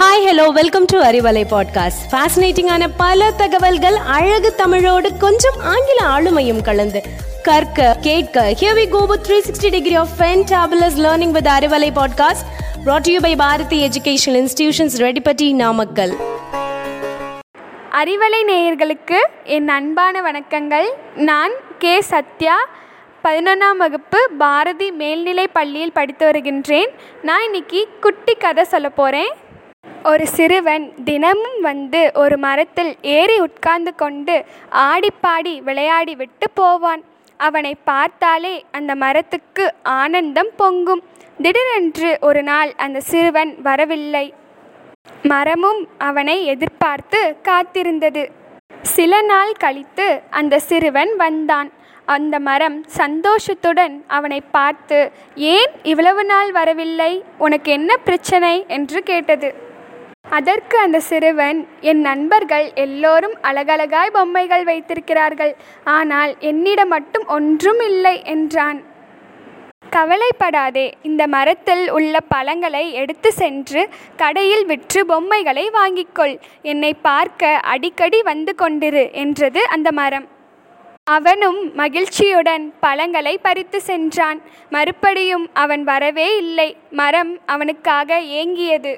Hi hello welcome to Arivalai podcast ஃபேசினேட்டிங்கான பல தகவல்கள் அழகு தமிழோடு கொஞ்சம் ஆங்கில ஆளுமையும் கலந்து கற்க கேட்க here we go with 360 degree of fantabulous learning with Arivalai podcast brought to you by Bharathi education institutions Reddipatti Namakkal Arivalai நேயர்களுக்கு என் அன்பான வணக்கங்கள் நான் கே சத்யா பதினொன்றாம் வகுப்பு பாரதி மேல்நிலை பள்ளியில் படித்து வருகின்றேன். நான் இன்னைக்கு குட்டி கதை சொல்ல போகிறேன் ஒரு சிறுவன் தினமும் வந்து ஒரு மரத்தில் ஏறி உட்கார்ந்து கொண்டு ஆடிப்பாடி விளையாடி விட்டு போவான். அவனை பார்த்தாலே அந்த மரத்துக்கு ஆனந்தம் பொங்கும். திடீரென்று ஒரு நாள் அந்த சிறுவன் வரவில்லை. மரமும் அவனை எதிர்பார்த்து காத்திருந்தது. சில நாள் கழித்து அந்த சிறுவன் வந்தான். அந்த மரம் சந்தோஷத்துடன் அவனை பார்த்து ஏன் இவ்வளவு நாள் வரவில்லை? உனக்கு என்ன பிரச்சனை? என்று கேட்டது. அதற்கு அந்த சிறுவன் என் நண்பர்கள் எல்லோரும் அழகழகாய் பொம்மைகள் வைத்திருக்கிறார்கள். ஆனால் என்னிடம் மட்டும் ஒன்றும் இல்லை என்றான். கவலைப்படாதே. இந்த மரத்தில் உள்ள பழங்களை எடுத்து சென்று கடையில் விற்று பொம்மைகளை வாங்கிக்கொள். என்னை பார்க்க அடிக்கடி வந்து கொண்டிரு என்றது அந்த மரம். அவனும் மகிழ்ச்சியுடன் பழங்களை பறித்து சென்றான். மறுபடியும் அவன் வரவே இல்லை. மரம் அவனுக்காக ஏங்கியது.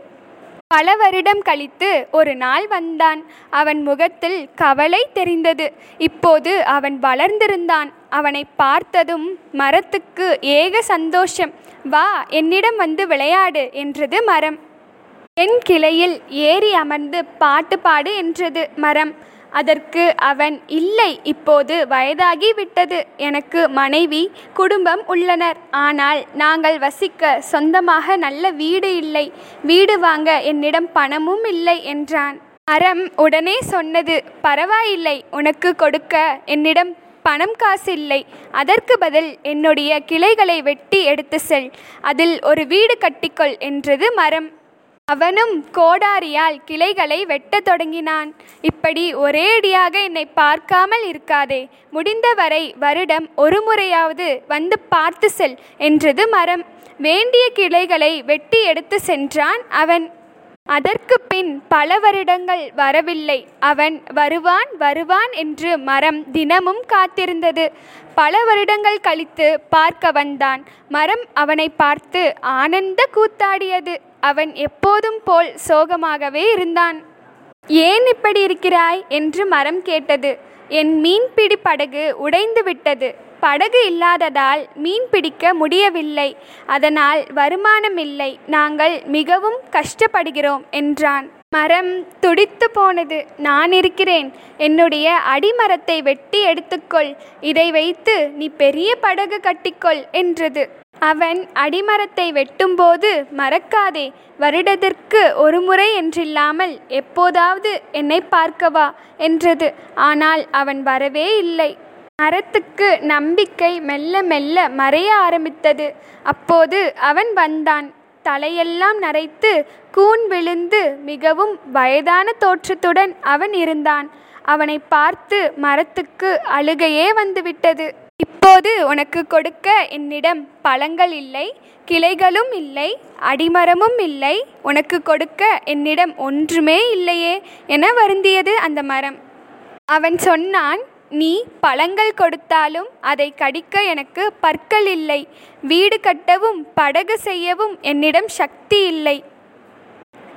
பல வருடம் கழித்து ஒரு நாள் வந்தான். அவன் முகத்தில் கவலை தெரிந்தது. இப்போது அவன் வளர்ந்திருந்தான். அவனை பார்த்ததும் மரத்துக்கு ஏக சந்தோஷம். வா என்னிடம் வந்து விளையாடு என்றது மரம். என் கிளையில் ஏறி அமர்ந்து பாட்டு பாடு என்றது மரம். அதற்கு அவன் இல்லை இப்போது வயதாகி விட்டது. எனக்கு மனைவி குடும்பம் உள்ளனர். ஆனால் நாங்கள் வசிக்க சொந்தமாக நல்ல வீடு இல்லை. வீடு வாங்க என்னிடம் பணமும் இல்லை என்றான். மரம் உடனே சொன்னது பரவாயில்லை உனக்கு கொடுக்க என்னிடம் பணம் காசு இல்லை. அதற்கு பதில் என்னுடைய கிளைகளை வெட்டி எடுத்து செல். அதில் ஒரு வீடு கட்டிக்கொள் என்றது மரம். அவனும் கோடாரியால் கிளைகளை வெட்டத் தொடங்கினான். இப்படி ஒரேடியாக என்னை பார்க்காமல் இருக்காதே. முடிந்தவரை வருடம் ஒரு முறையாவது வந்து பார்த்து செல் என்றது மரம். வேண்டிய கிளைகளை வெட்டி எடுத்து சென்றான் அவன். அதற்கு பின் பல வருடங்கள் வரவில்லை. அவன் வருவான் வருவான் என்று மரம் தினமும் காத்திருந்தது. பல வருடங்கள் கழித்து பார்க்க வந்தான். மரம் அவனை பார்த்து ஆனந்த கூத்தாடியது. அவன் எப்போதும் போல் சோகமாகவே இருந்தான். ஏன் இப்படி இருக்கிறாய்? என்று மரம் கேட்டது. என் மீன்பிடி படகு உடைந்து விட்டது. படகு இல்லாததால் மீன் பிடிக்க முடியவில்லை. அதனால் வருமானம் இல்லை. நாங்கள் மிகவும் கஷ்டப்படுகிறோம் என்றான். மரம் துடித்து போனது. நான் இருக்கிறேன். என்னுடைய அடிமரத்தை வெட்டி எடுத்துக்கொள். இதை வைத்து நீ பெரிய படகு கட்டிக்கொள் என்றது. அவன் அடிமரத்தை வெட்டும்போது மறக்காதே வருடத்திற்கு ஒரு முறை என்றில்லாமல் எப்போதாவது என்னை பார்க்கவா? என்றது. ஆனால் அவன் வரவே இல்லை. மரத்துக்கு நம்பிக்கை மெல்ல மெல்ல மறைய ஆரம்பித்தது. அப்போது அவன் வந்தான். தலையெல்லாம் நரைத்து கூன் விழுந்து மிகவும் வயதான தோற்றத்துடன் அவன் இருந்தான். அவனை பார்த்து மரத்துக்கு அழுகையே வந்துவிட்டது. இப்போது உனக்கு கொடுக்க என்னிடம் பழங்கள் இல்லை கிளைகளும் இல்லை அடிமரமும் இல்லை. உனக்கு கொடுக்க என்னிடம் ஒன்றுமே இல்லையே என வருந்தியது அந்த மரம். அவன் சொன்னான் நீ பழங்கள் கொடுத்தாலும் அதை கடிக்க எனக்கு பற்கள் இல்லை. வீடு கட்டவும் படகு செய்யவும் என்னிடம் சக்தி இல்லை.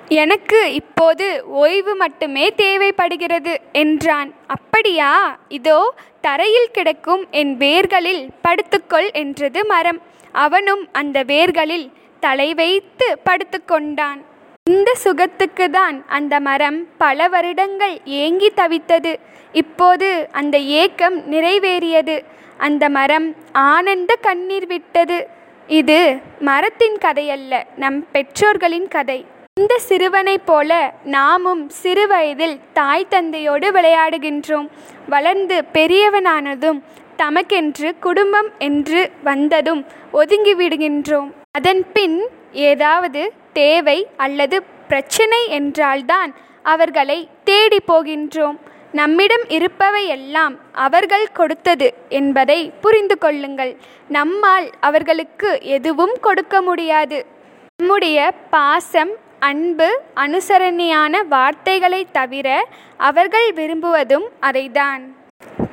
எனக்கு இப்போது ஓய்வு மட்டுமே தேவைப்படுகிறது என்றான். அப்படியா? இதோ தரையில் கிடக்கும் என் வேர்களில் படுத்துக்கொள் என்றது மரம். அவனும் அந்த வேர்களில் தலை வைத்து படுத்துக்கொண்டான் இந்த சுகத்துக்கு தான் அந்த மரம் பல வருடங்கள் ஏங்கி தவித்தது. இப்போது அந்த ஏக்கம் நிறைவேறியது. அந்த மரம் ஆனந்த கண்ணீர் விட்டது. இது மரத்தின் கதையல்ல நம் பெற்றோர்களின் கதை. இந்த சிறுவனைப் போல நாமும் சிறுவயதில் தாய் தந்தையோடு விளையாடுகின்றோம். வளர்ந்து பெரியவனானதும் தமக்கென்று குடும்பம் என்று வந்ததும் ஒதுங்கிவிடுகின்றோம் அதன் பின் ஏதாவது தேவை அல்லது பிரச்சனை என்றால்தான் அவர்களை தேடி போகின்றோம். நம்மிடம் இருப்பவையெல்லாம் அவர்கள் கொடுத்தது என்பதை புரிந்து கொள்ளுங்கள். நம்மால் அவர்களுக்கு எதுவும் கொடுக்க முடியாது. நம்முடைய பாசம் அன்பு அனுசரணையான வார்த்தைகளை தவிர அவர்கள் விரும்புவதும் அதைதான்.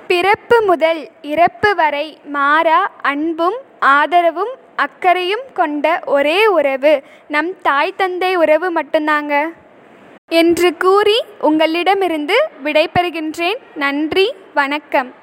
பிறப்பு முதல் இறப்பு வரை மாறா அன்பும் ஆதரவும் அக்கறையும் கொண்ட ஒரே உறவு நம் தாய் தந்தை உறவு மட்டும்தாங்க என்று கூறி உங்களிடமிருந்து விடைபெறுகின்றேன். நன்றி வணக்கம்.